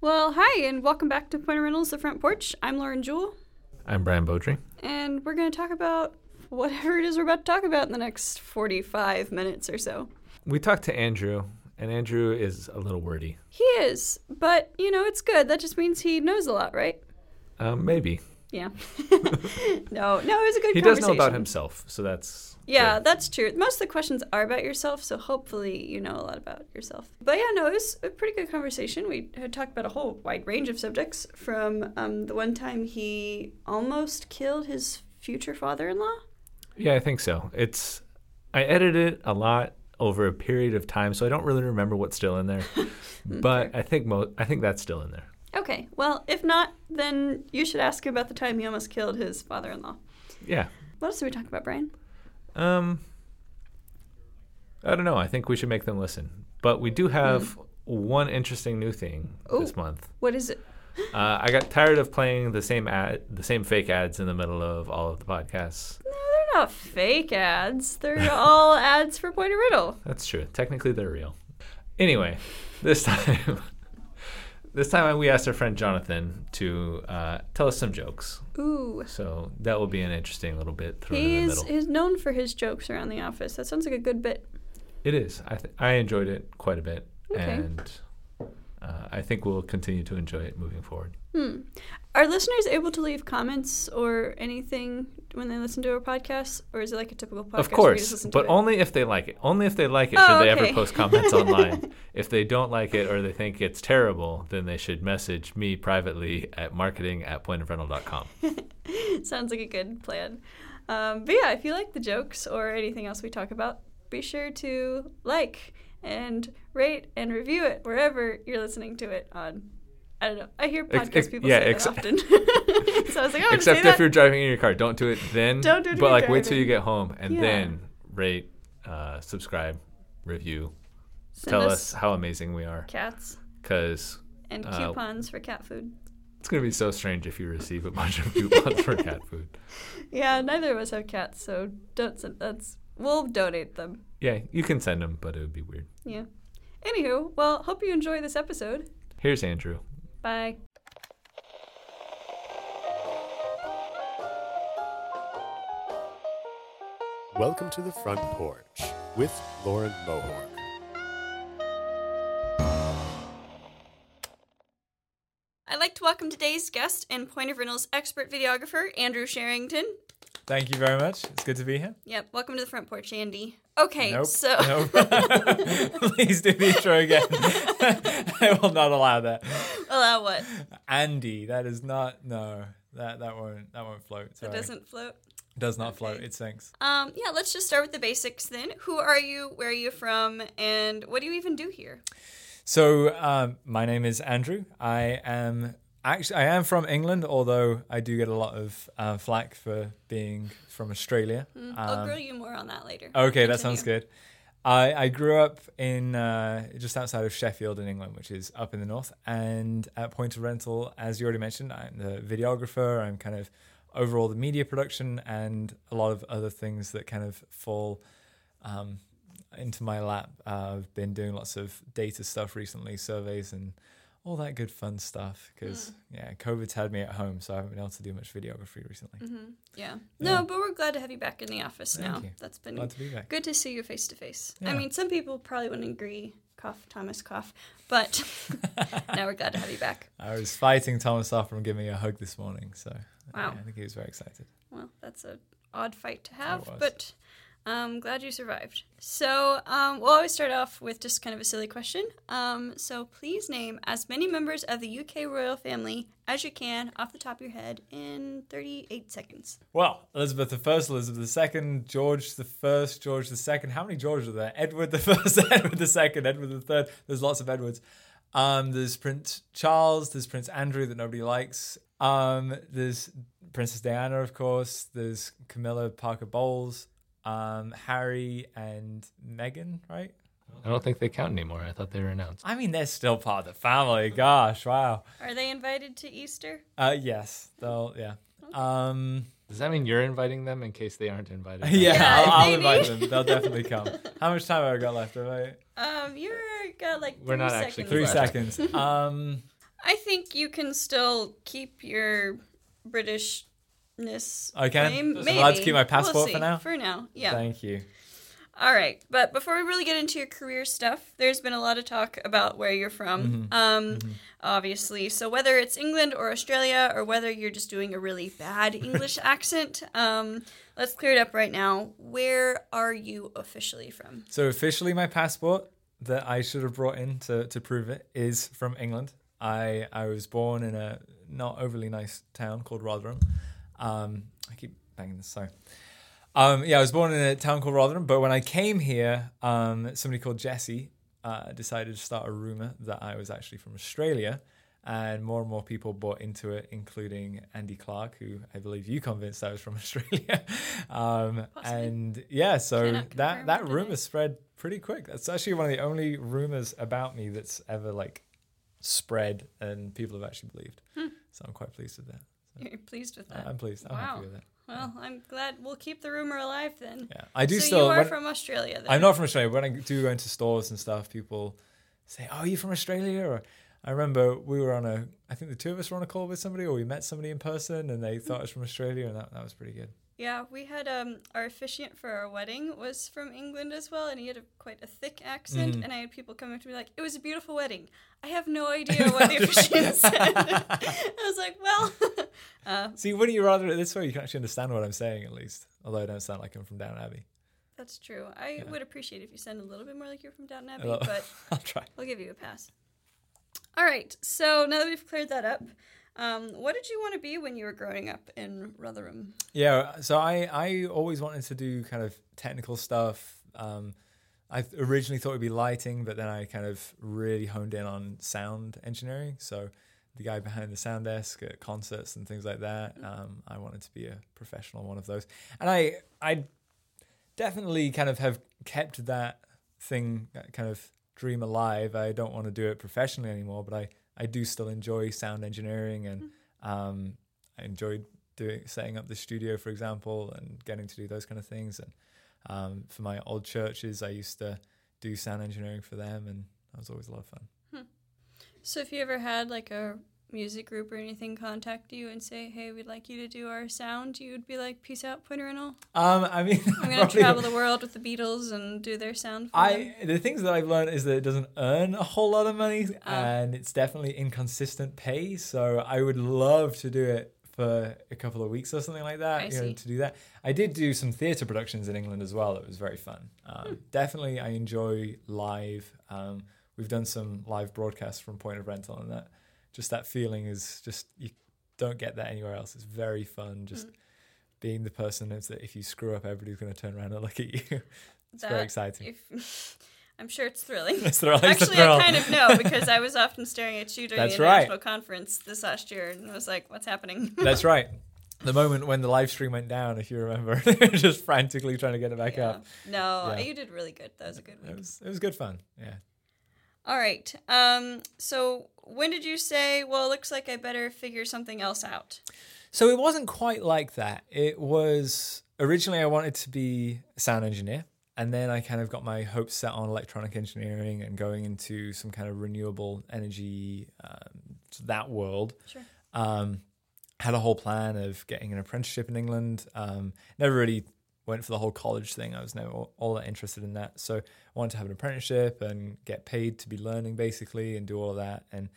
Well, hi, and welcome back to Point of Rentals, the front porch. I'm Lauren Jewell, I'm Brian Beaudry. and we're going to talk about whatever it is we're about to talk about in the next 45 minutes or so. We talked to Andrew, and Andrew is a little wordy. He is, but you know, it's good. That just means he knows a lot, right? Um, maybe Yeah. no, no, it was a good he does know about himself, so that's Yeah, that's true. Most of the questions are about yourself, so hopefully you know a lot about yourself. But yeah, no, it was a pretty good conversation. We had talked about a whole wide range of subjects from um, the one time he almost killed his future father in law. yeah, I think so. It's I edited it a lot over a period of time, so I don't really remember what's still in there. but I think mo- I think that's still in there. Okay, well, if not, then you should ask him about the time he almost killed his father in law. Yeah. What else did we talk about, Brian? Um, I don't know. I think we should make them listen. But we do have one interesting new thing this Hmm. Month. What is it? Uh, I got tired of playing the same ad, the same fake ads in the middle of all of the podcasts. No, they're not fake ads. They're all ads for Point of Rental. That's true. Technically, they're real. Anyway, this time, this time we asked our friend Jonathan to uh, tell us some jokes. Ooh. So that will be an interesting little bit thrown in the He's, he's known for his jokes around the office. That sounds like a good bit. It is. I th- I enjoyed it quite a bit, Okay. and uh, I think we'll continue to enjoy it moving forward. Hmm. Are listeners able to leave comments or anything when they listen to our podcast, or is it like a typical podcast? of where you just course, but only if they like it. Only if they like it Oh, should they ever post comments online. If they don't like it or they think it's terrible, then they should message me privately at marketing at pointofrental.com. Sounds like a good plan. Um, but yeah, if you like the jokes or anything else we talk about, be sure to like and rate and review it wherever you're listening to it on. I don't know. I hear podcast ex- people yeah, say ex- that often. so I was like, oh, Except say if that. you're driving in your car, don't do it then. Don't do it But like wait till you get home and Yeah. then rate, uh, subscribe, review, Send tell us us how amazing we are. cats Because and Uh, coupons for cat food. it's gonna be so strange if you receive a bunch of coupons for cat food. Yeah, neither of us have cats, so don't. That's we'll donate them. Yeah, you can send them, but it would be weird. Yeah. Anywho, well, hope you enjoy this episode. Here's Andrew. Bye. Welcome to the front porch with Lauren Mohorn. I'd like to welcome today's guest and Point of Rentals expert videographer, Andrew Sherrington. Thank you very much. It's good to be here. Yep, welcome to the front porch, Andy. Okay, nope. so Nope. Please do the intro again. I will not allow that. allow what? Andy, that is not no. That that won't that won't float. Sorry. doesn't float. does not float. It sinks. Um, yeah, let's just start with the basics then. Who are you? Where are you from? And what do you even do here? So um, my name is Andrew. I am actually I am from England, although I do get a lot of uh, flack for being from Australia. I'll Um, grill you more on that later. Okay, that sounds good. I, I grew up in uh, just outside of Sheffield in England, which is up in the north. And at Point of Rental, as you already mentioned, I'm the videographer. I'm kind of overall the media production and a lot of other things that kind of fall um, into my lap. Uh, I've been doing lots of data stuff recently, surveys and all that good fun stuff. Because yeah, COVID's had me at home, so I haven't been able to do much videography recently. Mhm, Yeah. Yeah. No, but we're glad to have you back in the office Thank now. you. That's been Glad to be back. good to see you face to face. I mean, some people probably wouldn't agree. Cough, Thomas, cough. But now we're glad to have you back. I was fighting Thomas off from giving me a hug this morning, so Wow. yeah, I think he was very excited. Well, that's a odd fight to have, but I'm glad you survived. So um, we'll always start off with just kind of a silly question. Um, so please name as many members of the UK royal family as you can off the top of your head in 38 seconds. Well, Elizabeth First, Elizabeth Second, George First, George Second. How many Georges are there? Edward First, Edward Second, Edward Third. There's lots of Edwards. Um, there's Prince Charles. There's Prince Andrew that nobody likes. Um, there's Princess Diana, of course. There's Camilla Parker Bowles. Um, Harry and Meghan, right? I don't think they count anymore. I thought they were announced. I mean, they're still part of the family. Gosh, wow. Are they invited to Easter? Uh, yes, they'll yeah. Um, Does that mean you're inviting them in case they aren't invited? yeah, Yeah, I'll, I'll invite them. They'll definitely come. How much time have I got left? Have I? Um, you're got like We're not seconds actually Three Left. left. seconds. Um, I think you can still keep your Britishness. Claim. So I'm Maybe. allowed to keep my We'll passport for now? For now, yeah. Thank you. All right, but before we really get into your career stuff, there's been a lot of talk about where you're from. Mm-hmm. Um, obviously, so whether it's England or Australia, or whether you're just doing a really bad English accent, um, let's clear it up right now. Where are you officially from? So officially, my passport that I should have brought in to, to prove it is from England. I I was born in a not overly nice town called Rotherham. Um, I keep banging this. Sorry. Um, yeah, I was born in a town called Rotherham, but when I came here, um, somebody called Jesse uh, decided to start a rumor that I was actually from Australia, and more and more people bought into it, including Andy Clark, who I believe you convinced I was from Australia. um, and yeah, so that that rumor spread pretty quick. That's actually one of the only rumors about me that's ever like spread and people have actually believed. Hmm. So I'm quite pleased with that. You're pleased with that? I'm pleased. I'm Wow. happy with that. Well, I'm glad we'll keep the rumor alive then. Yeah, I do so still. you are from Australia then? I'm not from Australia. When I do go into stores and stuff, people say, "Oh, are you from Australia?" Or I remember we were on a, I think the two of us were on a call with somebody, or we met somebody in person, and they thought I was from Australia, and that, that was pretty good. Yeah, we had um our officiant for our wedding was from England as well, and he had a, quite a thick accent. Mhm. And I had people come up to me like, "It was a beautiful wedding." I have no idea what the officiant said. I was like, "Well, uh, See, when you rather it this way, you can actually understand what I'm saying at least. Although I don't sound like I'm from Downton Abbey. that's true. I Yeah. would appreciate if you sounded a little bit more like you're from Downton Abbey, but I'll try. I'll give you a pass." All right. So now that we've cleared that up, um, what did you want to be when you were growing up in Rotherham? Yeah, so I I always wanted to do kind of technical stuff. Um, I originally thought it'd be lighting, but then I kind of really honed in on sound engineering. So the guy behind the sound desk at concerts and things like that. Um, I wanted to be a professional one of those, and I I definitely kind of have kept that thing that kind of dream alive. I don't want to do it professionally anymore, but I I do still enjoy sound engineering and um, I enjoyed doing setting up the studio, for example, and getting to do those kind of things. And um, for my old churches, I used to do sound engineering for them, and that was always a lot of fun. So if you ever had like a music group or anything contact you and say, "Hey, we'd like you to do our sound," you would be like, "Peace out, Point Rental. Um, I mean, I'm gonna probably- travel the world with the Beatles and do their sound." For them." I the things that I've learned is that it doesn't earn a whole lot of money, Ah. and it's definitely inconsistent pay. So I would love to do it for a couple of weeks or something like that. I you know, to do that. I did do some theatre productions in England as well. It was very fun. Um, Hmm. Definitely, I enjoy live. Um, we've done some live broadcasts from Point of Rental, and that just that feeling is just you don't get that anywhere else. It's very fun. Just Mm. being the person that if you screw up, everybody's going to turn around and look at you. it's That- very exciting. If, I'm sure it's thrilling. It's it's the Actually, thrill. I kind of know because I was often staring at you during That's the right. international conference this last year, and I was like, "What's happening?" That's right. The moment when the live stream went down, if you remember, just frantically trying to get it back Yeah. up. No, Yeah. you did really good. That was a good It week. was it was good fun. Yeah. All right. Um. So when did you say? Well, it looks like I better figure something else out. So it wasn't quite like that. It was originally I wanted to be a sound engineer, and then I kind of got my hopes set on electronic engineering and going into some kind of renewable energy, um, that world. Sure. Um, had a whole plan of getting an apprenticeship in England. Um, never really went for the whole college thing. I was never all, that interested in that. So I wanted to have an apprenticeship and get paid to be learning basically and do all of that. And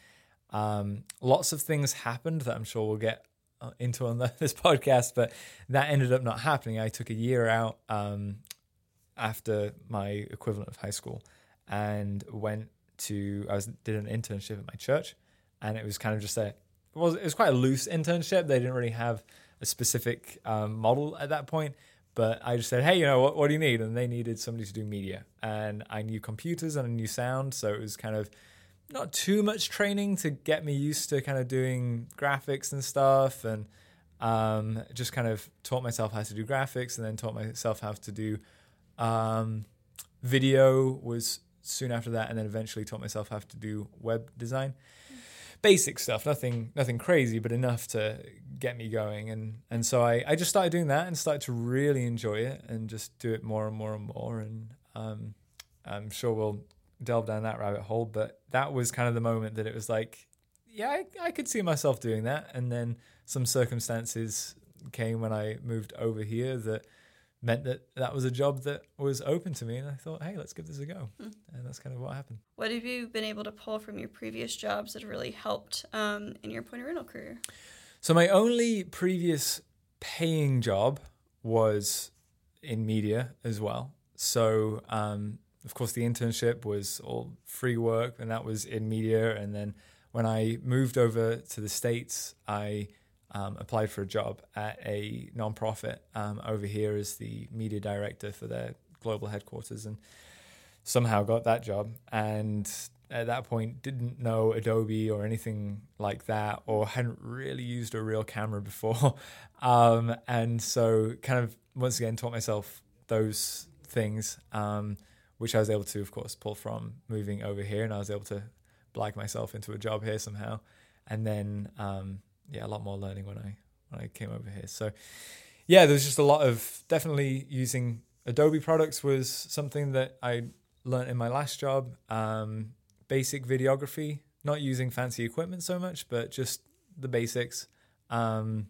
um, lots of things happened that I'm sure we'll get uh, into on the, this podcast, but that ended up not happening. I took a year out um, after my equivalent of high school and went to I was did an internship at my church, and it was kind of just a it was it was quite a loose internship. They didn't really have a specific um, model at that point. But I just said, hey, you know, what, what do you need? And they needed somebody to do media. And I knew computers and I knew sound. So it was kind of not too much training to get me used to kind of doing graphics and stuff. And um, just kind of taught myself how to do graphics and then taught myself how to do um, video was soon after that. And then eventually taught myself how to do web design basic stuff, nothing nothing crazy, but enough to get me going. And and so I, I just started doing that and started to really enjoy it and just do it more and more and more. And um, I'm sure we'll delve down that rabbit hole. But that was kind of the moment that it was like, yeah, I, I could see myself doing that. And then some circumstances came when I moved over here that meant that that was a job that was open to me. And I thought, hey, let's give this a go. Hmm. And that's kind of what happened. What have you been able to pull from your previous jobs that have really helped um, in your point of rental career? So my only previous paying job was in media as well. So um, of course the internship was all free work, and that was in media. And then when I moved over to the states, I um, applied for a job at a nonprofit um, over here as the media director for their global headquarters, and somehow got that job. And at that point, didn't know Adobe or anything like that, or hadn't really used a real camera before. Um, and so, kind of once again, taught myself those things, um, which I was able to, of course, pull from moving over here, and I was able to black myself into a job here somehow. And then, um, yeah, a lot more learning when I when I came over here. So, yeah, there's just a lot of definitely using Adobe products was something that I learned in my last job. Um, basic videography, not using fancy equipment so much, but just the basics. Um,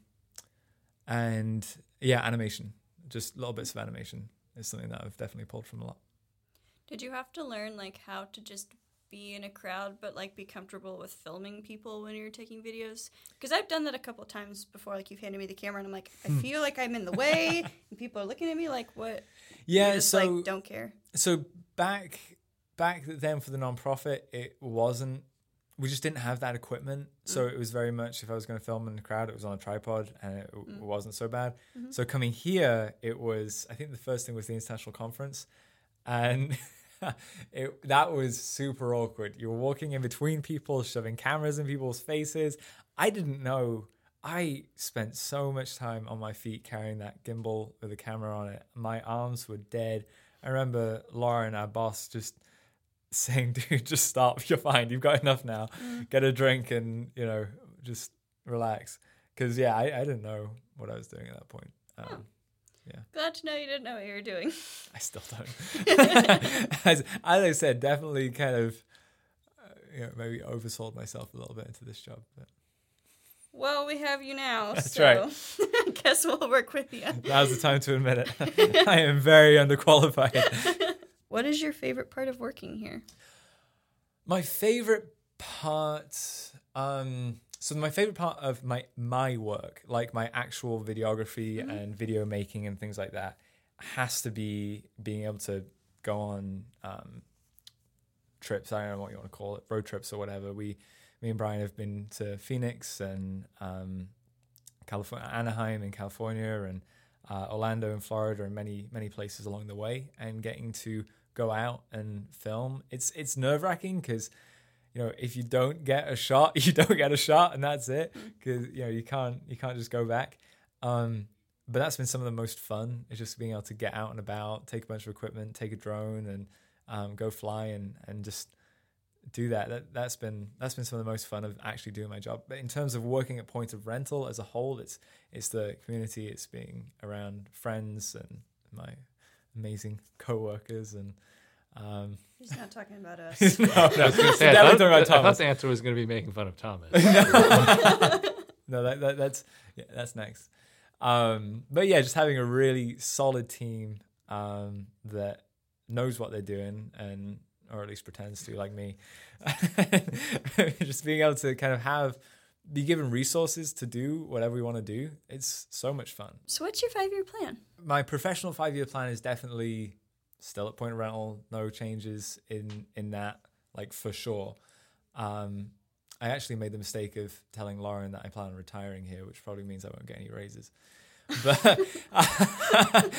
and yeah, animation, just little bits of animation is something that I've definitely pulled from a lot. Did you have to learn like how to just be in a crowd but like be comfortable with filming people when you're taking videos? Because I've done that a couple times before. Like you've handed me the camera and I'm like, I hmm. feel like I'm in the way and people are looking at me like, what? Yeah, just, so like don't care. so back back then for the nonprofit, it wasn't. We just didn't have that equipment, so mm. it was very much if I was going to film in the crowd, it was on a tripod, and it w mm. wasn't so bad. Mm-hmm. So coming here, it was. I think the first thing was the international conference, and it that was super awkward. You were walking in between people, shoving cameras in people's faces. I didn't know. I spent so much time on my feet carrying that gimbal with a camera on it. My arms were dead. I remember Lauren, our boss, just saying, "Dude, just stop. You're fine. You've got enough now. Get a drink and you know just relax." Because yeah, I, I didn't know what I was doing at that point. Um, Glad to know you didn't know what you were doing. I still don't. as, as I said, definitely kind of uh, you know, maybe oversold myself a little bit into this job. But Well, we have you now, That's so right. I guess we'll work with you. now's the time to admit it. I am very underqualified. What is your favorite part of working here? My favorite part, um, so my favorite part of my my work, like my actual videography and video making and things like that, has to be being able to go on um, trips. I don't know what you want to call it, road trips or whatever. We, me and Brian have been to Phoenix and um, California, Anaheim in California, and uh, Orlando in Florida, and many many places along the way. And getting to go out and film, it's it's nerve wracking because you know if you don't get a shot, you don't get a shot, and that's it. Because you know you can't you can't just go back. Um, but that's been some of the most fun. Is just being able to get out and about, take a bunch of equipment, take a drone, and um, go fly and and just do that. That that's been that's been some of the most fun of actually doing my job. But in terms of working at point of rental as a whole, it's it's the community, it's being around friends and my amazing co-workers and um, He's not talking about us. no, I was going to say, I Definitely thought, talking about I thought Thomas. the answer was going to be making fun of Thomas. no, that, that that's yeah, that's next. Um, but yeah, just having a really solid team um, that knows what they're doing and or at least pretends to, like me. just being able to kind of have be given resources to do whatever we want to do. It's so much fun. so, what's your five year plan? My professional five year plan is definitely still at point rental. No changes in in that, like for sure. Um, I actually made the mistake of telling Lauren that I plan on retiring here, which probably means I won't get any raises. But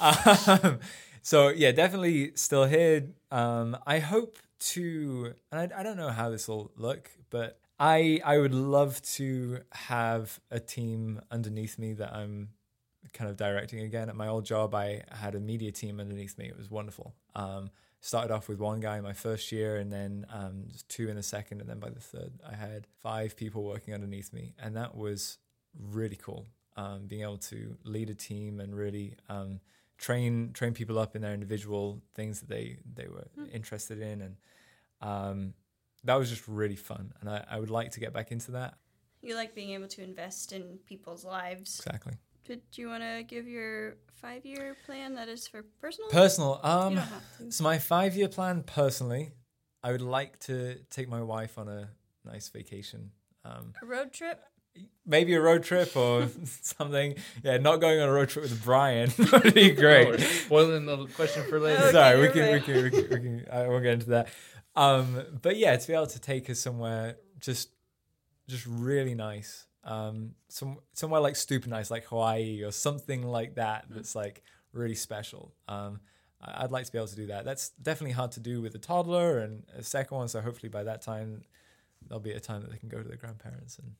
um, so yeah, definitely still here. Um, I hope to, and I, I don't know how this will look, but I I would love to have a team underneath me that I'm kind of directing again. At my old job, I had a media team underneath me. It was wonderful. Um, started off with one guy in my first year, and then um, two in the second, and then by the third, I had five people working underneath me, and that was really cool. Um, being able to lead a team and really um, train train people up in their individual things that they they were interested in, and um, that was just really fun, and I, I would like to get back into that. You like being able to invest in people's lives. Exactly. Did you want to give your five year plan that is for personal? Personal. you Um, don't have to. so my five year plan, personally, I would like to take my wife on a nice vacation. Um, A road trip? maybe a road trip or something. Yeah, not going on a road trip with Brian would be great. Spoiling the question for later. Okay, Sorry, we you're can, we can, we can, we can, I won't get into that. Um, but yeah, to be able to take us somewhere just, just really nice. Um, some somewhere like super nice, like Hawaii or something like that. That's like really special. Um, I- I'd like to be able to do that. That's definitely hard to do with a toddler and a second one. So hopefully by that time, there'll be a time that they can go to their grandparents and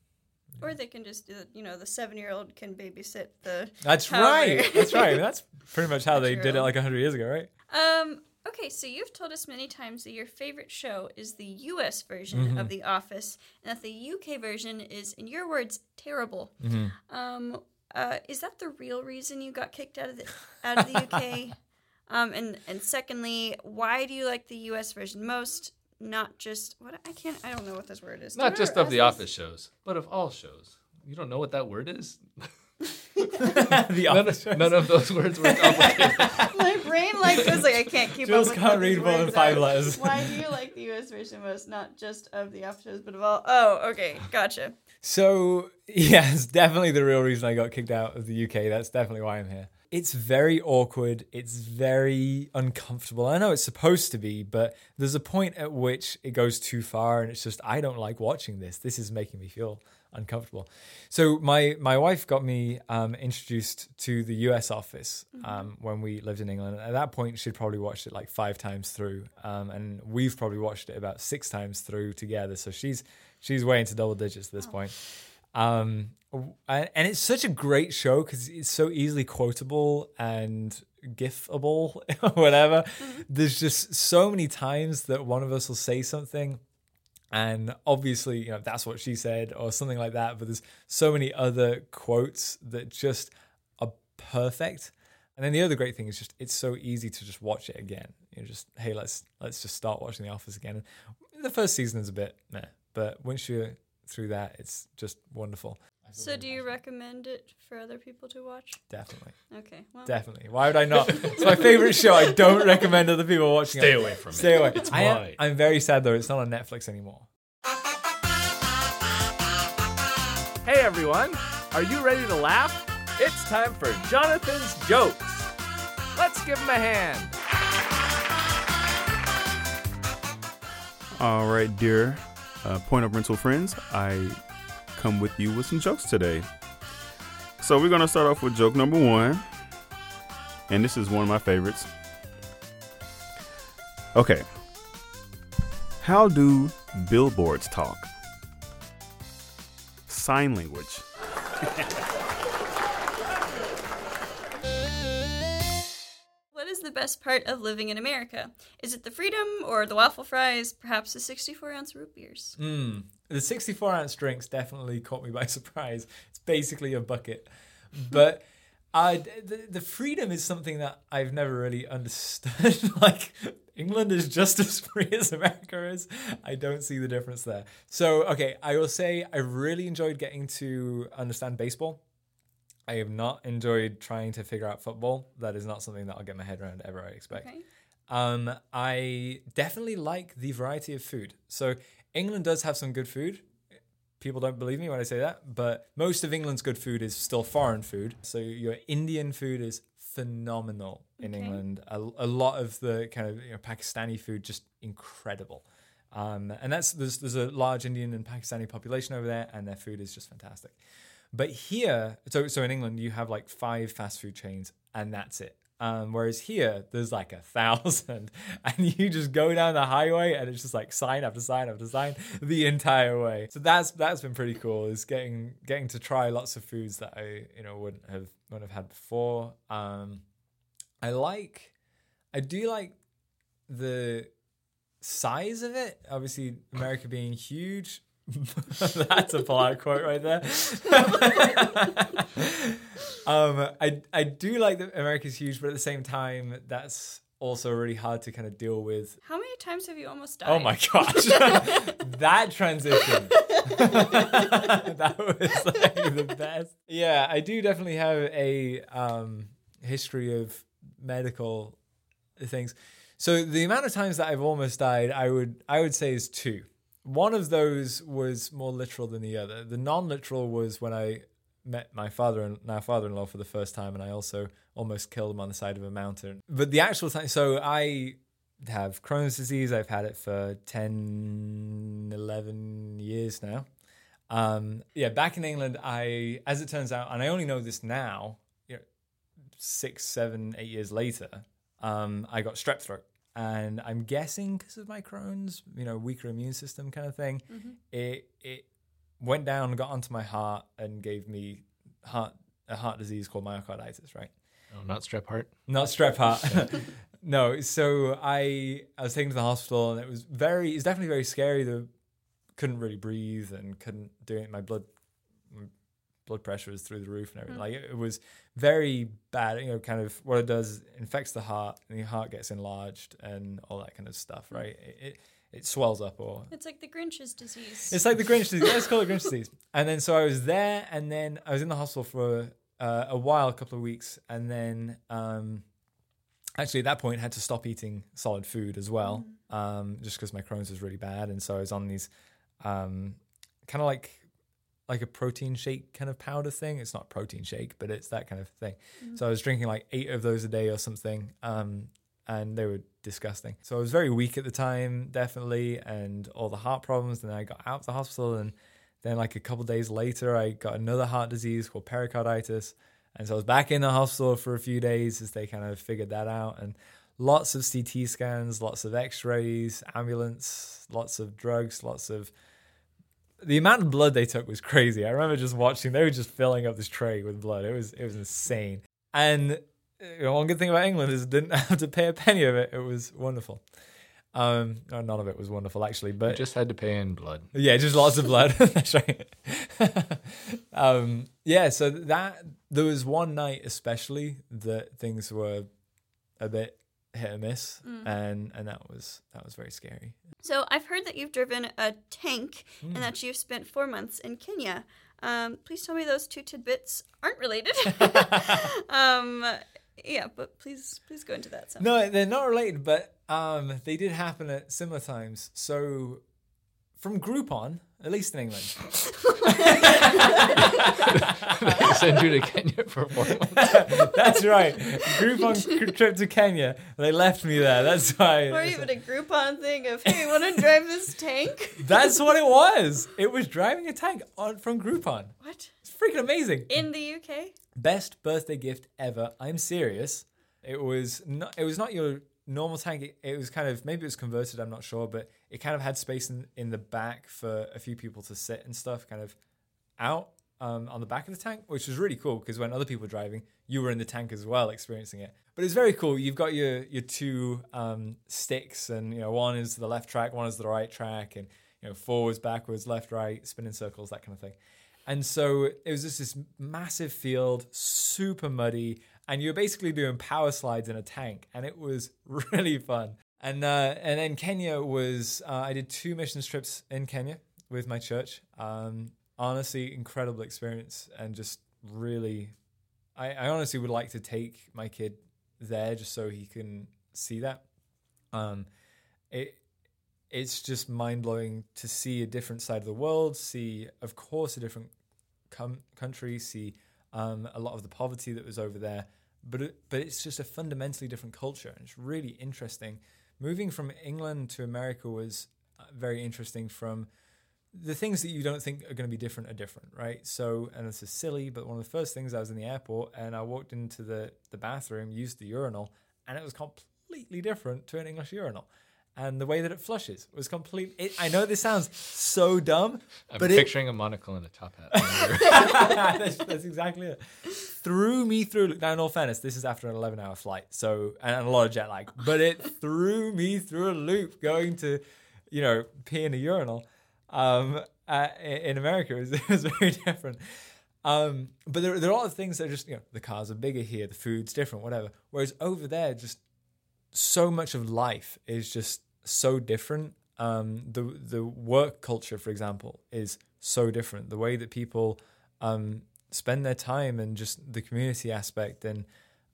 Or they can just, do the- you know, the seven year old can babysit the. That's However- right. That's right. That's pretty much how they did it True. like 100 years ago, right? Um, okay, so you've told us many times that your favorite show is the US version Mm-hmm. of The Office, and that the UK version is, in your words, terrible. Mm-hmm. Um, uh, is that the real reason you got kicked out of the out of the UK? um, and and secondly, why do you like the US version most? Not just what I can't. I don't know what this word is. Not just of the office shows, but of all shows. You don't know what that word is? the None of, none of those words were complicated. My brain like was like I can't keep Jules up. with can't what read more than five are. letters. Why do you like the US version most? Not just of the office shows, but of all. Oh, okay, gotcha. So, yeah, it's definitely the real reason I got kicked out of the UK. That's definitely why I'm here. It's very awkward. It's very uncomfortable. I know it's supposed to be, but there's a point at which it goes too far and it's just I don't like watching this. This is making me feel uncomfortable. So my my wife got me um, introduced to the US office um, when we lived in England. At that point, she'd probably watched it like five times through, um, and we've probably watched it about six times through together. So she's she's way into double digits at this point. Um, and and it's such a great show because it's so easily quotable and gifable, or whatever. There's just so many times that one of us will say something and obviously, you know, that's what she said or something like that. But there's so many other quotes that just are perfect. And then the other great thing is just it's so easy to just watch it again. You know, just hey, let's let's just start watching The Office again. And the first season is a bit meh, but once you're through that, it's just wonderful. So, do you recommend it for other people to watch? Definitely, Okay, well, definitely. Why would I not? It's my favorite show. I don't recommend other people watching Stay it. away from Stay it. Stay away. It's I am, mine. I'm very sad though. It's not on Netflix anymore. Hey everyone, are you ready to laugh? It's time for Jonathan's Jokes. Let's give him a hand. All right, dear uh, Point of Rental friends, I come with you with some jokes today. So we're gonna start off with joke number one, and this is one of my favorites. Okay, how do billboards talk? Sign language. the best part of living in America? Is it the freedom or the waffle fries? Perhaps the 64 ounce root beers? Mm. The 64 ounce drinks definitely caught me by surprise. It's basically a bucket. But I, the, the freedom is something that I've never really understood. like, England is just as free as America is. I don't see the difference there. So, okay, I will say I really enjoyed getting to understand baseball. I have not enjoyed trying to figure out football. That is not something that I'll get my head around ever, I expect. Okay. Um, I definitely like the variety of food. So England does have some good food. People don't believe me when I say that, but most of England's good food is still foreign food. So your Indian food is phenomenal in Okay. England. A, a lot of the kind of you know, Pakistani food just incredible. Um, and that's there's there's a large Indian and Pakistani population over there, and their food is just fantastic. But here, so so in England, you have like five fast food chains, and that's it. Um, whereas here, there's like a thousand, and you just go down the highway, and it's just like sign after sign after sign the entire way. So that's that's been pretty cool. Is getting getting to try lots of foods that I you know wouldn't have wouldn't have had before. Um, I like, I do like the size of it. Obviously, America being huge. That's a polite quote right there. um, I I do like that America's huge, but at the same time, that's also really hard to kind of deal with. How many times have you almost died? Oh my gosh, that transition. that was like the best. Yeah, I do definitely have a um, history of medical things. So the amount of times that I've almost died, I would I would say is two. One of those was more literal than the other. The non-literal was when I met my father and now father-in-law for the first time, and I also almost killed him on the side of a mountain. But the actual time, so I have Crohn's disease. I've had it for 10, 11 years now. Um, yeah, back in England, I, as it turns out, and I only know this now, you know, six, seven, eight years later, um, I got strep throat. And I'm guessing because of my Crohn's, you know, weaker immune system kind of thing, mm-hmm. it it went down, got onto my heart, and gave me heart a heart disease called myocarditis. Right? Oh, not strep heart. Not strep heart. no. So I I was taken to the hospital, and it was very. It's definitely very scary. The couldn't really breathe and couldn't do it. My blood my blood pressure was through the roof and everything. Like it, it was very bad. You know, kind of what it does infects the heart, and your heart gets enlarged and all that kind of stuff. Right? It it, it swells up or It's like the Grinch's disease. it's like the Grinch disease. Let's call it Grinch disease. And then so I was there, and then I was in the hospital for uh, a while, a couple of weeks, and then um, actually at that point had to stop eating solid food as well, um, just because my Crohn's was really bad, and so I was on these um, kind of like like a protein shake kind of powder thing. It's not protein shake, but it's that kind of thing. So I was drinking like eight of those a day or something. Um, and they were disgusting. So I was very weak at the time, definitely, and all the heart problems. Then I got out of the hospital, and then like a couple days later, I got another heart disease called pericarditis, and so I was back in the hospital for a few days as they kind of figured that out. And lots of CT scans, lots of X-rays, ambulance, lots of drugs, lots of the amount of blood they took was crazy. I remember just watching; they were just filling up this tray with blood. It was it was insane. And you know, one good thing about England is didn't have to pay a penny of it. It was wonderful. Um, no, none of it was wonderful actually, but Just had to pay in blood. yeah, just lots of blood. That's right. um, yeah, so that there was one night especially that things were a bit hit or miss, and and that was that was very scary. So I've heard that you've driven a tank and that you've spent four months in Kenya. Um, please tell me those two tidbits aren't related. um, yeah, but please, please go into that. Some. No, they're not related, but um, they did happen at similar times. So from Groupon, at least in England, they Send you to Kenya for four months. that's right. Groupon trip to Kenya. They left me there. That's why. Or even a Groupon thing of, hey, want to drive this tank? That's what it was. It was driving a tank on from Groupon. What? It's freaking amazing. In the UK? Best birthday gift ever. I'm serious. It was not. It was not your normal tank. It, it was kind of maybe it was converted. I'm not sure, but it kind of had space in in the back for a few people to sit and stuff. Kind of out um, on the back of the tank, which was really cool because when other people were driving, you were in the tank as well, experiencing it. But it's very cool. You've got your your two um, sticks, and you know one is the left track, one is the right track, and you know forwards, backwards, left, right, spinning circles, that kind of thing. And so it was just this massive field, super muddy, and you were basically doing power slides in a tank, and it was really fun. And uh, and then Kenya was uh, I did two mission trips in Kenya with my church. Um, honestly, incredible experience, and just really, I, I honestly would like to take my kid there just so he can see that. Um, it it's just mind blowing to see a different side of the world, see, of course, a different com- country, see um, a lot of the poverty that was over there, but but it's just a fundamentally different culture, and it's really interesting. Moving from England to America was uh, very interesting. From the things that you don't think are going to be different are different, right? So, and this is silly, but one of the first things I was in the airport and I walked into the the bathroom, used the urinal, and it was completely different to an English urinal. And the way that it flushes was complete. It, I know this sounds so dumb, I'm but it, picturing a monocle and a top hat. that's, that's exactly it. Threw me through. Now, in all fairness, this is after an 11 hour flight, so and a lot of jet lag. But it threw me through a loop going to, you know, pee in a urinal. Um, uh, in America, it was, it was very different. Um, but there, there are a lot of things that are just, you know, the cars are bigger here, the food's different, whatever. Whereas over there, just so much of life is just so different. Um, the the work culture, for example, is so different. The way that people um, spend their time and just the community aspect, and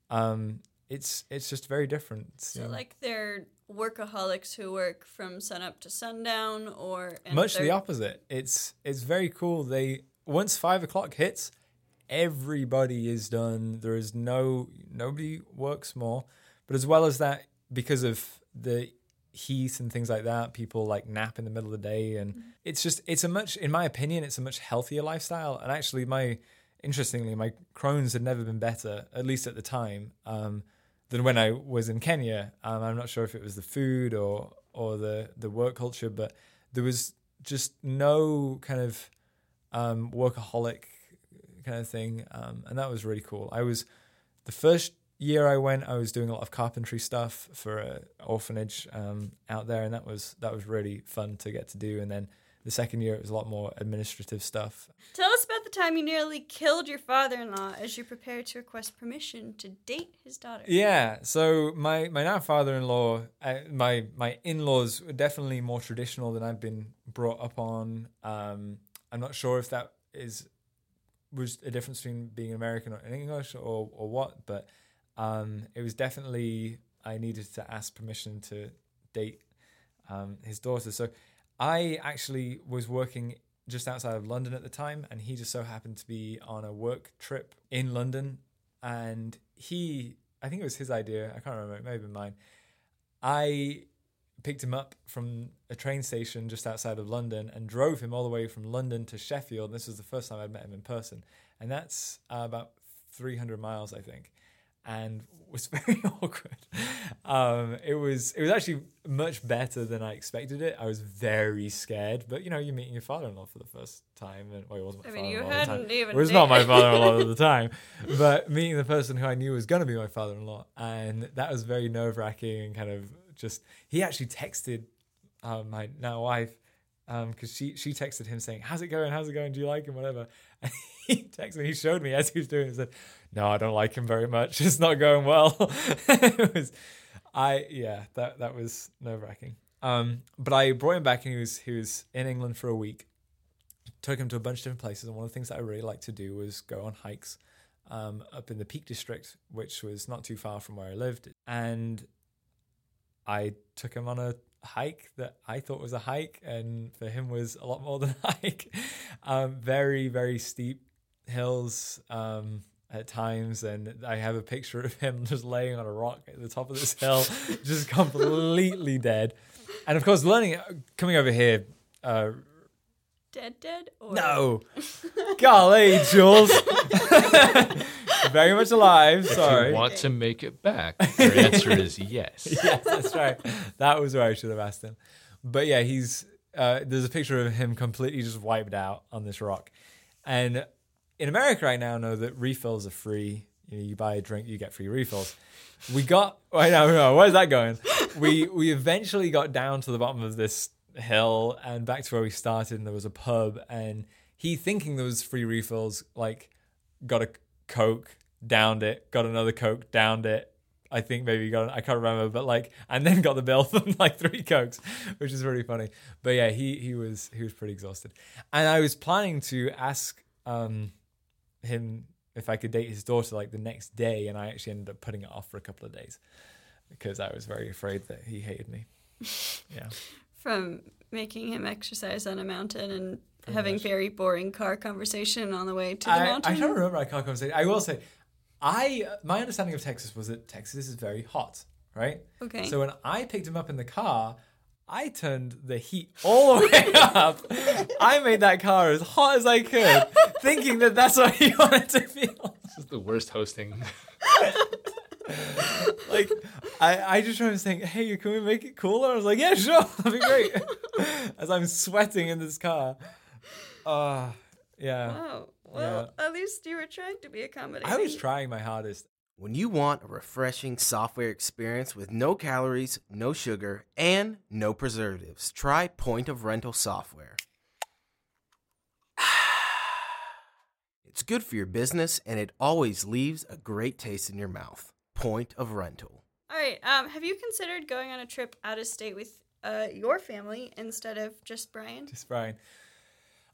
um, it's it's just very different. So know. like they're workaholics who work from sunup to sundown, or much the opposite. It's it's very cool. They once five o'clock hits, everybody is done. There is no nobody works more. But as well as that, because of the heat and things like that, people like nap in the middle of the day, and it's just it's a much, in my opinion, it's a much healthier lifestyle. And actually, my interestingly, my Crohn's had never been better, at least at the time. Um, than when I was in Kenya. Um, I'm not sure if it was the food or or the the work culture, but there was just no kind of um, workaholic kind of thing, um, and that was really cool. I was the first year I went, I was doing a lot of carpentry stuff for an orphanage um, out there, and that was that was really fun to get to do. And then the second year, it was a lot more administrative stuff. Tell us about the time you nearly killed your father-in-law as you prepared to request permission to date his daughter. Yeah, so my my now father-in-law, uh, my my in-laws were definitely more traditional than I've been brought up on. Um, I'm not sure if that is was a difference between being American or English or or what, but um, it was definitely I needed to ask permission to date um, his daughter. So I actually was working just outside of London at the time, and he just so happened to be on a work trip in London, and he I think it was his idea. I can't remember. It may have been mine. I picked him up from a train station just outside of London and drove him all the way from London to Sheffield. This was the first time I'd met him in person, and that's uh, about 300 miles, I think, and was very awkward. Um, it was it was actually much better than I expected it. I was very scared, but you know, you're meeting your father-in-law for the first time, and well, he wasn't my I mean, you father-in-law at the hadn't even. Well, it's not my father-in-law at the time, but meeting the person who I knew was going to be my father-in-law, and that was very nerve-wracking and kind of just. He actually texted uh, my now wife because she she texted him saying, "How's it going? How's it going? Do you like him? Whatever." He texted me. He showed me as he was doing. it, He said, "No, I don't like him very much. It's not going well." it was, I yeah, that that was nerve-wracking. Um, but I brought him back, and he was he was in England for a week took him to a bunch of different places. And one of the things that I really liked to do was go on hikes um, up in the Peak District, which was not too far from where I lived. And I took him on a hike that I thought was a hike, and for him was a lot more than a hike. Um, very, very steep hills um, at times, and I have a picture of him just laying on a rock at the top of this hill, just completely dead. And of course, learning coming over here. Uh, Dead, dead, or no. Golly, Jules. Very much alive. If Sorry. you want to make it back, your answer is yes. yes, that's right. That was where I should have asked him. But yeah, he's uh, there's a picture of him completely just wiped out on this rock. And in America right now, know that refills are free. You know, you buy a drink, you get free refills. We got I know, no, where's that going? We we eventually got down to the bottom of this hill and back to where we started, and there was a pub, and he thinking there was free refills, like got a coke, downed it, got another coke, downed it. I think maybe got I can't remember, but like and then got the bill for like three cokes, which is really funny. But yeah, he he was he was pretty exhausted, and I was planning to ask um him if I could date his daughter like the next day, and I actually ended up putting it off for a couple of days because I was very afraid that he hated me. Yeah. from making him exercise on a mountain and Pretty having much. very boring car conversation on the way to the I, mountain. I don't remember our car conversation. I will say, I my understanding of Texas was that Texas is very hot, right? Okay. So when I picked him up in the car, I turned the heat all the way up. I made that car as hot as I could, thinking that that's what he wanted to feel. This is the worst hosting. Like, I, I just remember saying, "Hey, can we make it cooler?" I was like, "Yeah, sure, that'd be great." As I'm sweating in this car. Uh, yeah. Wow. Well, at least you were trying to be accommodating. I was trying my hardest. When you want a refreshing software experience with no calories, no sugar, and no preservatives, try Point of Rental software. It's good for your business and it always leaves a great taste in your mouth. Point of Rental. All right, right. Um, have you considered going on a trip out of state with uh, your family instead of just Brian? Just Brian.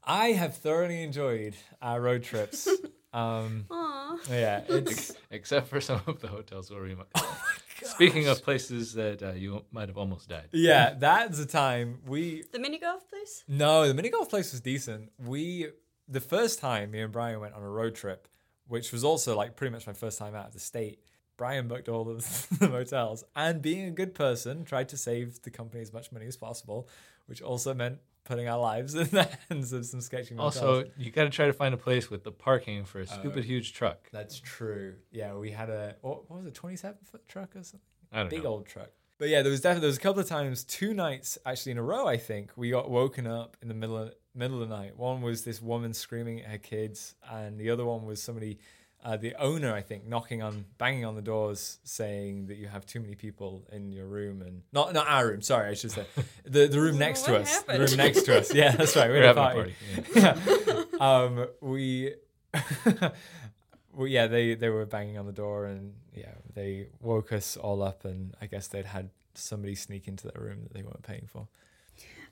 I have thoroughly enjoyed our road trips. um, Aw. yeah, it's Except for some of the hotels where we might. Speaking of places that uh, you might have almost died. yeah. That's the time we The mini golf place? No, the mini golf place was decent. We the first time me and Brian went on a road trip, which was also like pretty much my first time out of the state. Brian booked all of the motels and being a good person tried to save the company as much money as possible, which also meant putting our lives in the hands of some sketchy motels. Also, you got to try to find a place with the parking for a stupid oh. huge truck. that's true. Yeah, we had a what, what was it, twenty seven foot truck or something? I don't big know. old truck. But yeah, there was definitely there was a couple of times, two nights actually in a row. I think we got woken up in the middle of middle of the night. One was this woman screaming at her kids, and the other one was somebody, uh, the owner, I think, knocking on, banging on the doors, saying that you have too many people in your room, and not not our room. Sorry, I should say the the room next to What us. The room next to us. Yeah, that's right. We We're had having a a party. party. yeah. um, we, well, yeah, they they were banging on the door, and yeah, they woke us all up, and I guess they'd had somebody sneak into their room that they weren't paying for.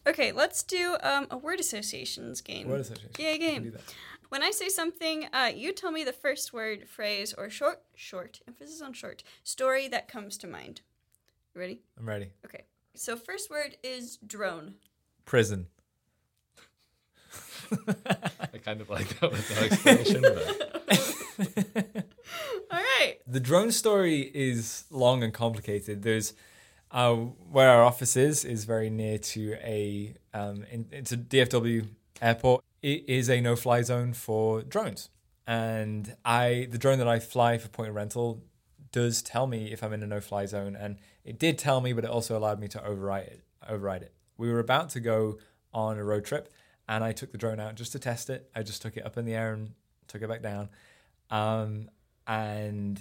Okay, let's do um, a word associations game. Word association. Yeah, We can game. do that. When I say something, uh, you tell me the first word, phrase, or short, short, emphasis on short, story that comes to mind. You ready? I'm ready. Okay. So first word is drone. Prison. I kind of like that with no explanation. But All right. The drone story is long and complicated. There's uh, where our office is is very near to a um, in, it's a DFW airport. It is a no-fly zone for drones, and I the drone that I fly for point of rental does tell me if I'm in a no-fly zone, and it did tell me, but it also allowed me to override it. Override it. We were about to go on a road trip, and I took the drone out just to test it. I just took it up in the air and took it back down, um, and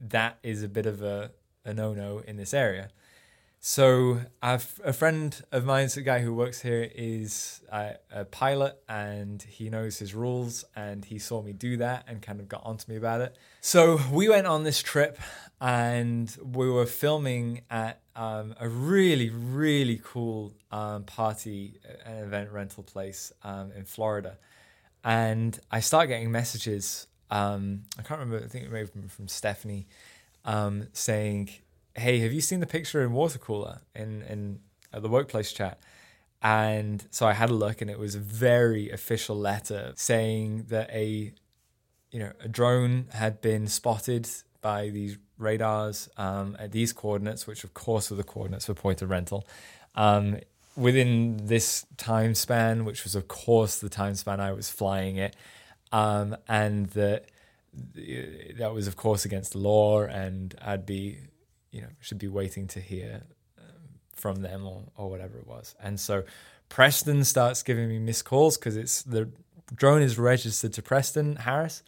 that is a bit of a, a no-no in this area. So I've, a friend of mine, a guy who works here, is a, a pilot and he knows his rules and he saw me do that and kind of got onto me about it. So we went on this trip and we were filming at um, a really, really cool um, party, an event rental place um, in Florida. And I start getting messages. Um, I can't remember, I think it may have been from Stephanie um, saying, hey, have you seen the picture in water cooler in in the workplace chat? And so I had a look, and it was a very official letter saying that a you know a drone had been spotted by these radars um, at these coordinates, which of course were the coordinates for point of rental. Um, within this time span, which was of course the time span I was flying it, um, and that that was of course against the law, and I'd be you know should be waiting to hear um, from them or, or whatever it was. And so preston starts giving me missed calls because it's the drone is registered to preston harris.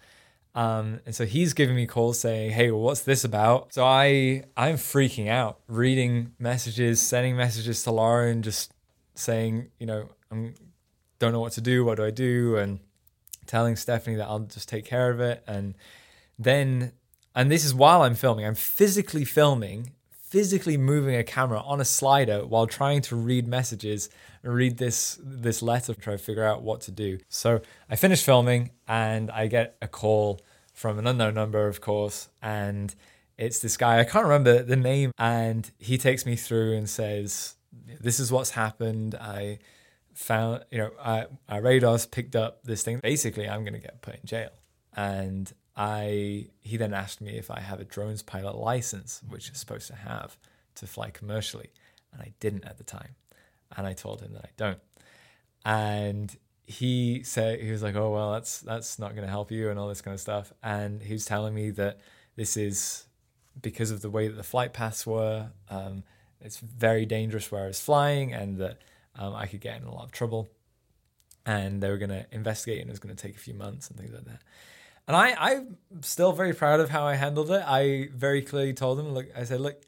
Um, and so he's giving me calls saying hey well, what's this about? So i i'm freaking out reading messages sending messages to lauren just saying you know i'm don't know what to do what do i do? And telling stephanie that i'll just take care of it. And then and this is while I'm filming. I'm physically filming, physically moving a camera on a slider while trying to read messages and read this this letter, try to figure out what to do. So I finish filming and I get a call from an unknown number, of course, and it's this guy. I can't remember the name, and he takes me through and says, "This is what's happened. I." Found, you know, I, our radars picked up this thing. Basically, I'm going to get put in jail. And I he then asked me if I have a drones pilot license, which you're supposed to have to fly commercially, and I didn't at the time. And I told him that I don't. And he said he was like, "Oh well, that's that's not going to help you," and all this kind of stuff. And he was telling me that this is because of the way that the flight paths were. Um, it's very dangerous where I was flying, and that um, I could get in a lot of trouble. And they were going to investigate, and it was going to take a few months and things like that. And I, I'm still very proud of how I handled it. I very clearly told him, look, I said, look,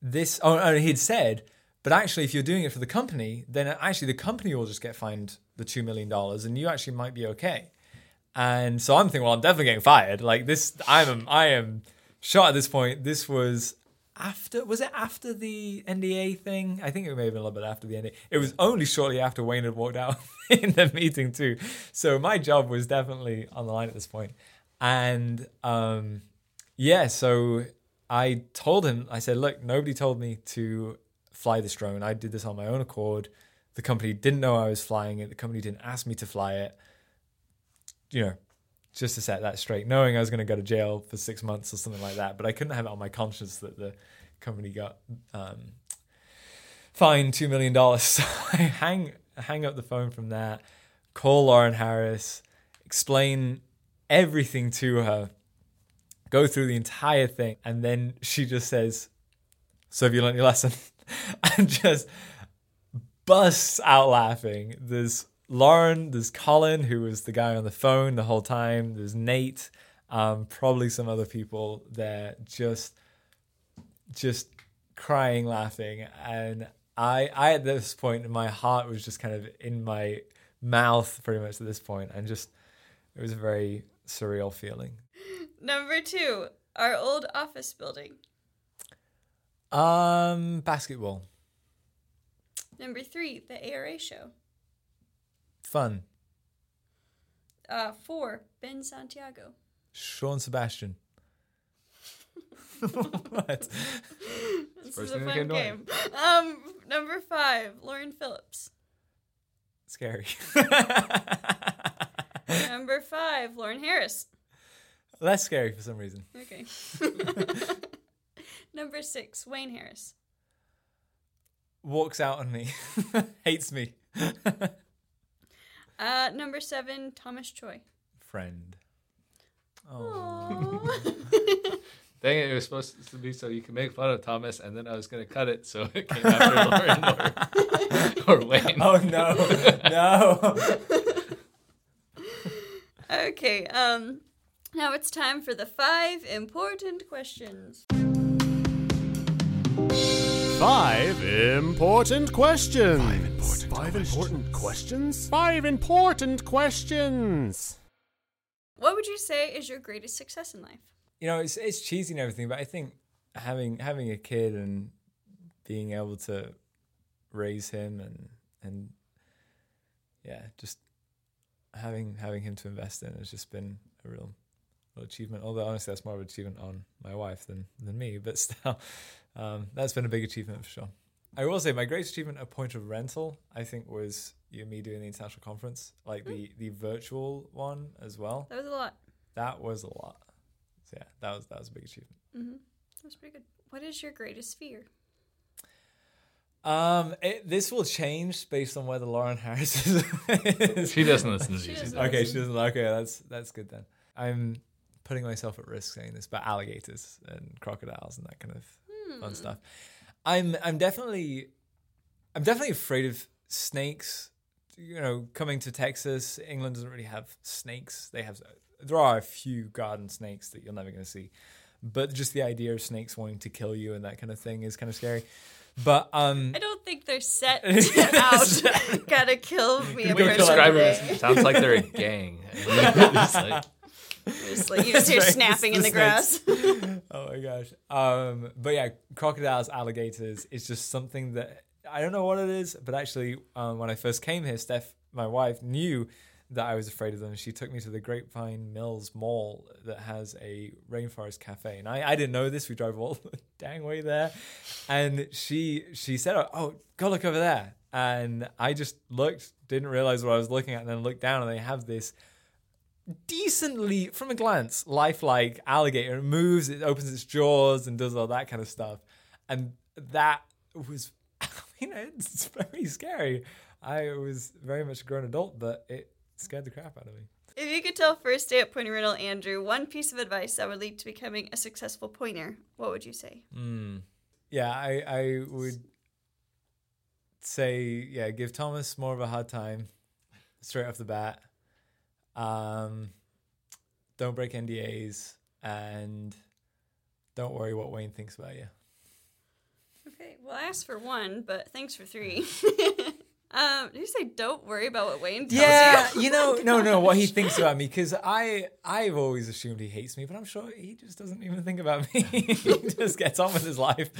this, oh, and he'd said, but actually, if you're doing it for the company, then actually the company will just get fined the $2 million and you actually might be okay. And so I'm thinking, well, I'm definitely getting fired. Like this, I'm, I am shot at this point. This was after was it after the NDA thing? I think it may have been a little bit after the NDA. It was only shortly after Wayne had walked out in the meeting too. So my job was definitely on the line at this point. And um yeah, so I told him, I said, look, nobody told me to fly this drone. I did this on my own accord. The company didn't know I was flying it. The company didn't ask me to fly it. You know, just to set that straight, knowing I was going to go to jail for six months or something like that. But I couldn't have it on my conscience that the company got um, fined two million dollars. So I hang hang up the phone from that, call Lauren Harris, explain everything to her, go through the entire thing, and then she just says, "So have you learned your lesson?" and just busts out laughing. There's Lauren, there's Colin, who was the guy on the phone the whole time. There's Nate, um, probably some other people there, just just crying, laughing, and I, I at this point, my heart was just kind of in my mouth, pretty much at this point, and just it was a very surreal feeling. Number two, our old office building. Um, basketball, Number three, the ARA show. Fun. Uh, four, Ben Santiago. Sean Sebastian. what? This is a fun game. Um, number five, Lauren Phillips. Scary. number five, Lauren Harris. Less scary for some reason. Okay. number six, Wayne Harris. Walks out on me. Hates me. Uh, number seven, Thomas Choi. Friend. Oh. Dang it, it was supposed to be so you can make fun of Thomas, and then I was going to cut it so it came after Lauren or, or Wayne. Oh no. No. okay. Um, now it's time for the five important questions. Five important questions. Five important, Five important questions. Five important questions. What would you say is your greatest success in life? you know, it's it's cheesy and everything, but I think having having a kid and being able to raise him and and yeah, just having having him to invest in has just been a real, real achievement. Although honestly, that's more of an achievement on my wife than than me, but still, um, that's been a big achievement for sure. I will say my greatest achievement at point of rental, I think, was you and me doing the international conference, like the the virtual one as well. That was a lot. That was a lot. So yeah, that was that was a big achievement. Mm-hmm. That was pretty good. What is your greatest fear? Um, it, this will change based on whether Lauren Harris is. She doesn't listen to She these. doesn't. okay, she doesn't. Okay, that's that's good then. I'm putting myself at risk saying this, but alligators and crocodiles and that kind of Hmm. Fun stuff. I'm I'm definitely I'm definitely afraid of snakes. You know, coming to Texas, England doesn't really have snakes. They have there are a few garden snakes that you're never going to see, but just the idea of snakes wanting to kill you and that kind of thing is kind of scary. But um, I don't think they're set out. Gotta kill me a We person describe today. it sounds like they're a gang. It's like, Just like, you just hear right, snapping in the the grass. oh my gosh. Um, but yeah, crocodiles, alligators is just something that I don't know what it is, but actually, um, when I first came here, Steph, my wife, knew that I was afraid of them. She took me to the Grapevine Mills Mall that has a rainforest cafe, and I, I didn't know this. We drove all the dang way there, and she she said, "Oh, go look over there." And I just looked, didn't realize what I was looking at, and then looked down, and they have this decently, from a glance, lifelike alligator. It moves, it opens its jaws, and does all that kind of stuff. And that was, I mean, it's very scary. I was very much a grown adult, but it scared the crap out of me. If you could tell first day at Point of Rental Andrew one piece of advice that would lead to becoming a successful pointer, what would you say? Mm. Yeah, I, I would say, yeah, give Thomas more of a hard time straight off the bat. Um, don't break NDAs and don't worry what Wayne thinks about you. Okay, well, I asked for one, but thanks for three. Um, did you say don't worry about what Wayne tells Yeah, you? you know, no, no, what he thinks about me because I, I've always assumed he hates me, but I'm sure he just doesn't even think about me. he just gets on with his life,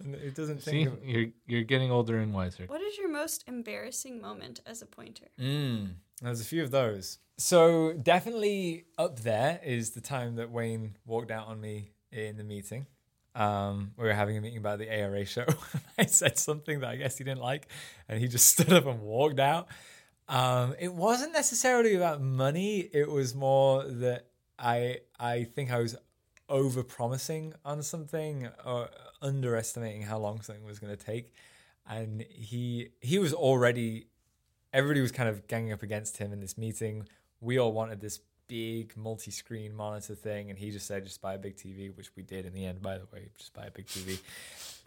and it doesn't See, think. Of, you're you're getting older and wiser. What is your most embarrassing moment as a pointer? Mm, there's a few of those. So definitely up there is the time that Wayne walked out on me in the meeting. Um, we were having a meeting about the ARA show. I said something that I guess he didn't like, and he just stood up and walked out. Um, it wasn't necessarily about money. It was more that I I think I was over promising on something or underestimating how long something was going to take, and he he was already everybody was kind of ganging up against him in this meeting. We all wanted this big multi-screen monitor thing, and he just said, "Just buy a big TV," which we did in the end, by the way. Just buy a big TV.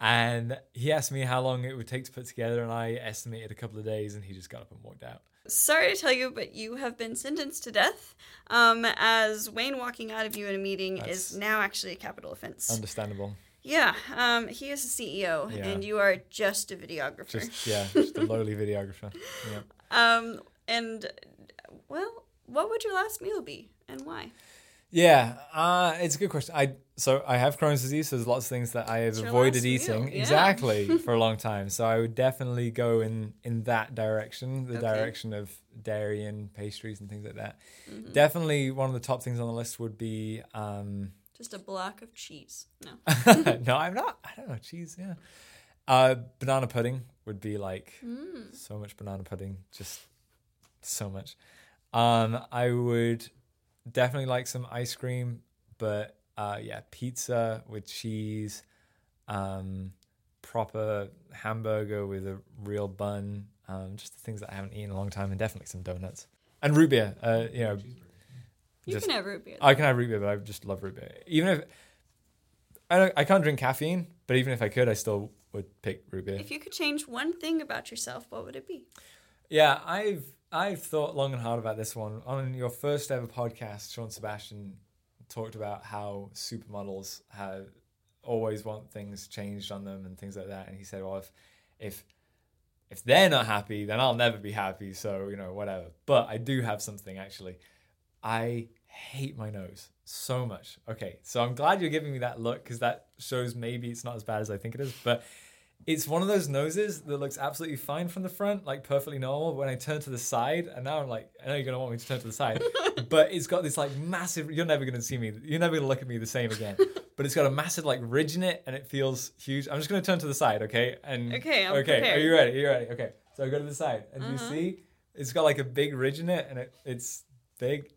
And he asked me how long it would take to put together, and I estimated a couple of days, and he just got up and walked out. Sorry to tell you, but you have been sentenced to death. Um, as Wayne walking out of you in a meeting That's- is now actually a capital offense. Understandable. Yeah, um, he is a CEO, Yeah. and you are just a videographer. Just yeah, just a lowly videographer. Yeah. Um, and well, what would your last meal be, and why? Yeah, uh, it's a good question. I so I have Crohn's disease, so there's lots of things that I have avoided eating yeah. exactly for a long time. So I would definitely go in in that direction, the Okay. direction of dairy and pastries and things like that. Mm-hmm. Definitely one of the top things on the list would be um Just a block of cheese. No. no, I'm not. I don't know cheese. Yeah, uh, banana pudding would be like Mm. so much banana pudding, just so much. Um, I would definitely like some ice cream, but uh, yeah, pizza with cheese, um, proper hamburger with a real bun, um, just the things that I haven't eaten in a long time, and definitely some donuts and root beer. Uh, you know, You just can have root beer. I can have root beer, but I just love root beer. Even if I don't, I can't drink caffeine, but even if I could, I still would pick root beer. if you could change one thing about yourself, what would it be? Yeah, I've I've thought long and hard about this one. On your first ever podcast, Sean Sebastian talked about how supermodels have always want things changed on them and things like that. And he said, Well if if if they're not happy, then I'll never be happy. So, you know, whatever. But I do have something actually. I hate my nose so much. Okay, so I'm glad you're giving me that look because that shows maybe it's not as bad as I think it is. But it's one of those noses that looks absolutely fine from the front, like perfectly normal. When I turn to the side, and now I'm like, I know you're gonna want me to turn to the side, but it's got this like massive. You're never gonna see me. You're never gonna look at me the same again. But it's got a massive like ridge in it, and it feels huge. I'm just gonna turn to the side, okay? And Okay, I'm okay. Are you ready? Are you ready? Okay. So I go to the side, and you Uh-huh. see, it's got like a big ridge in it, and it, it's big.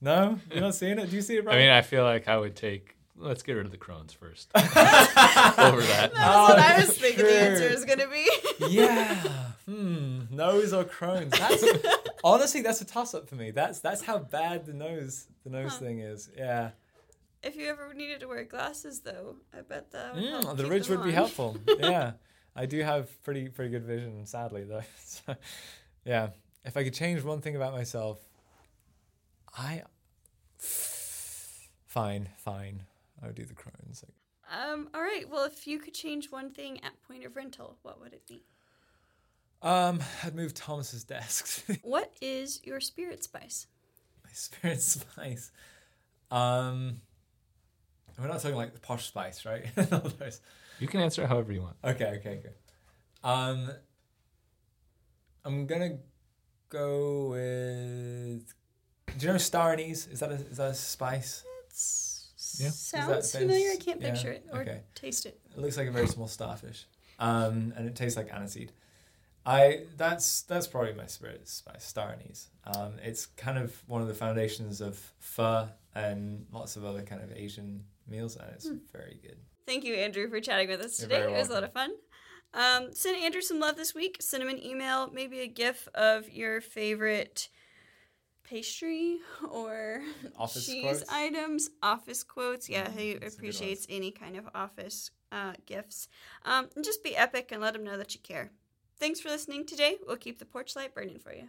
No, you're not seeing it. Do you see it, bro? I mean, I feel like I would take. Let's get rid of the Crohn's first. Over that. That's what I was thinking the answer true. was going to be. yeah. Hmm. Nose or Crohn's? That's honestly that's a toss up for me. That's that's how bad the nose the nose Huh. thing is. Yeah. if you ever needed to wear glasses, though, I bet that would help Mm, the keep ridge them would be helpful. yeah. I do have pretty pretty good vision, sadly though. So, yeah. If I could change one thing about myself, I fine, fine. I would do the Crohn's. Um, all right. Well, if you could change one thing at point of rental, what would it be? Um, I'd move Thomas's desk. What is your spirit spice? My spirit spice. Um, we're not talking like the posh spice, right? You can answer it however you want. okay, okay, good. Um, I'm gonna go with. Do you know star anise? Is that a, is that a spice? It's, Yeah. Sounds that familiar. I can't Yeah, picture it or okay. taste it. It looks like a very small starfish, um, and it tastes like aniseed. I that's that's probably my spirit spice, star anise. Um, it's kind of one of the foundations of pho and lots of other kind of Asian meals, and it's very good. Thank you, Andrew, for chatting with us You're today. It was a lot of fun. Um, send Andrew some love this week. Send him an email, maybe a gif of your favorite pastry or Office cheese quotes? ity office quotes. Yeah, Mm, he appreciates any kind of office uh, gifts. Um, and just be epic and let him know that you care. Thanks for listening today. We'll keep the porch light burning for you.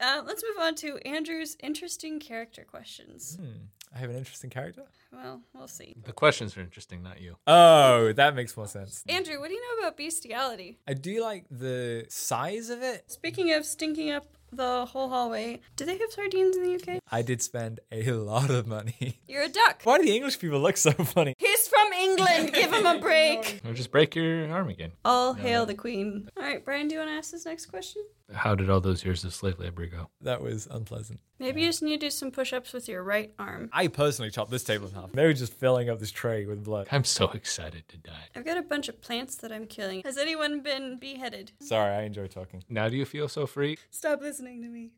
Uh, let's move on to Andrew's interesting character questions. Hmm. I have an interesting character. Well, we'll see. The questions are interesting, not you. Oh, that makes more sense. Andrew, what do you know about bestiality? I do like the size of it. Speaking of stinking up the whole hallway, do they have sardines in the UK? I did spend a lot of money. You're a duck. Why do the English people look so funny? He's from England. Give him a break. Or just break your arm again. All hail the queen. All right, Brian, do you want to ask this next question? How did all those years of slave labor go? That was unpleasant. Maybe you just need to do some push ups with your right arm. I personally chopped this table in half. They were just filling up this tray with blood. I'm so excited to die. I've got a bunch of plants that I'm killing. Has anyone been beheaded? Sorry, I enjoy talking. Now do you feel so free? Stop listening to me.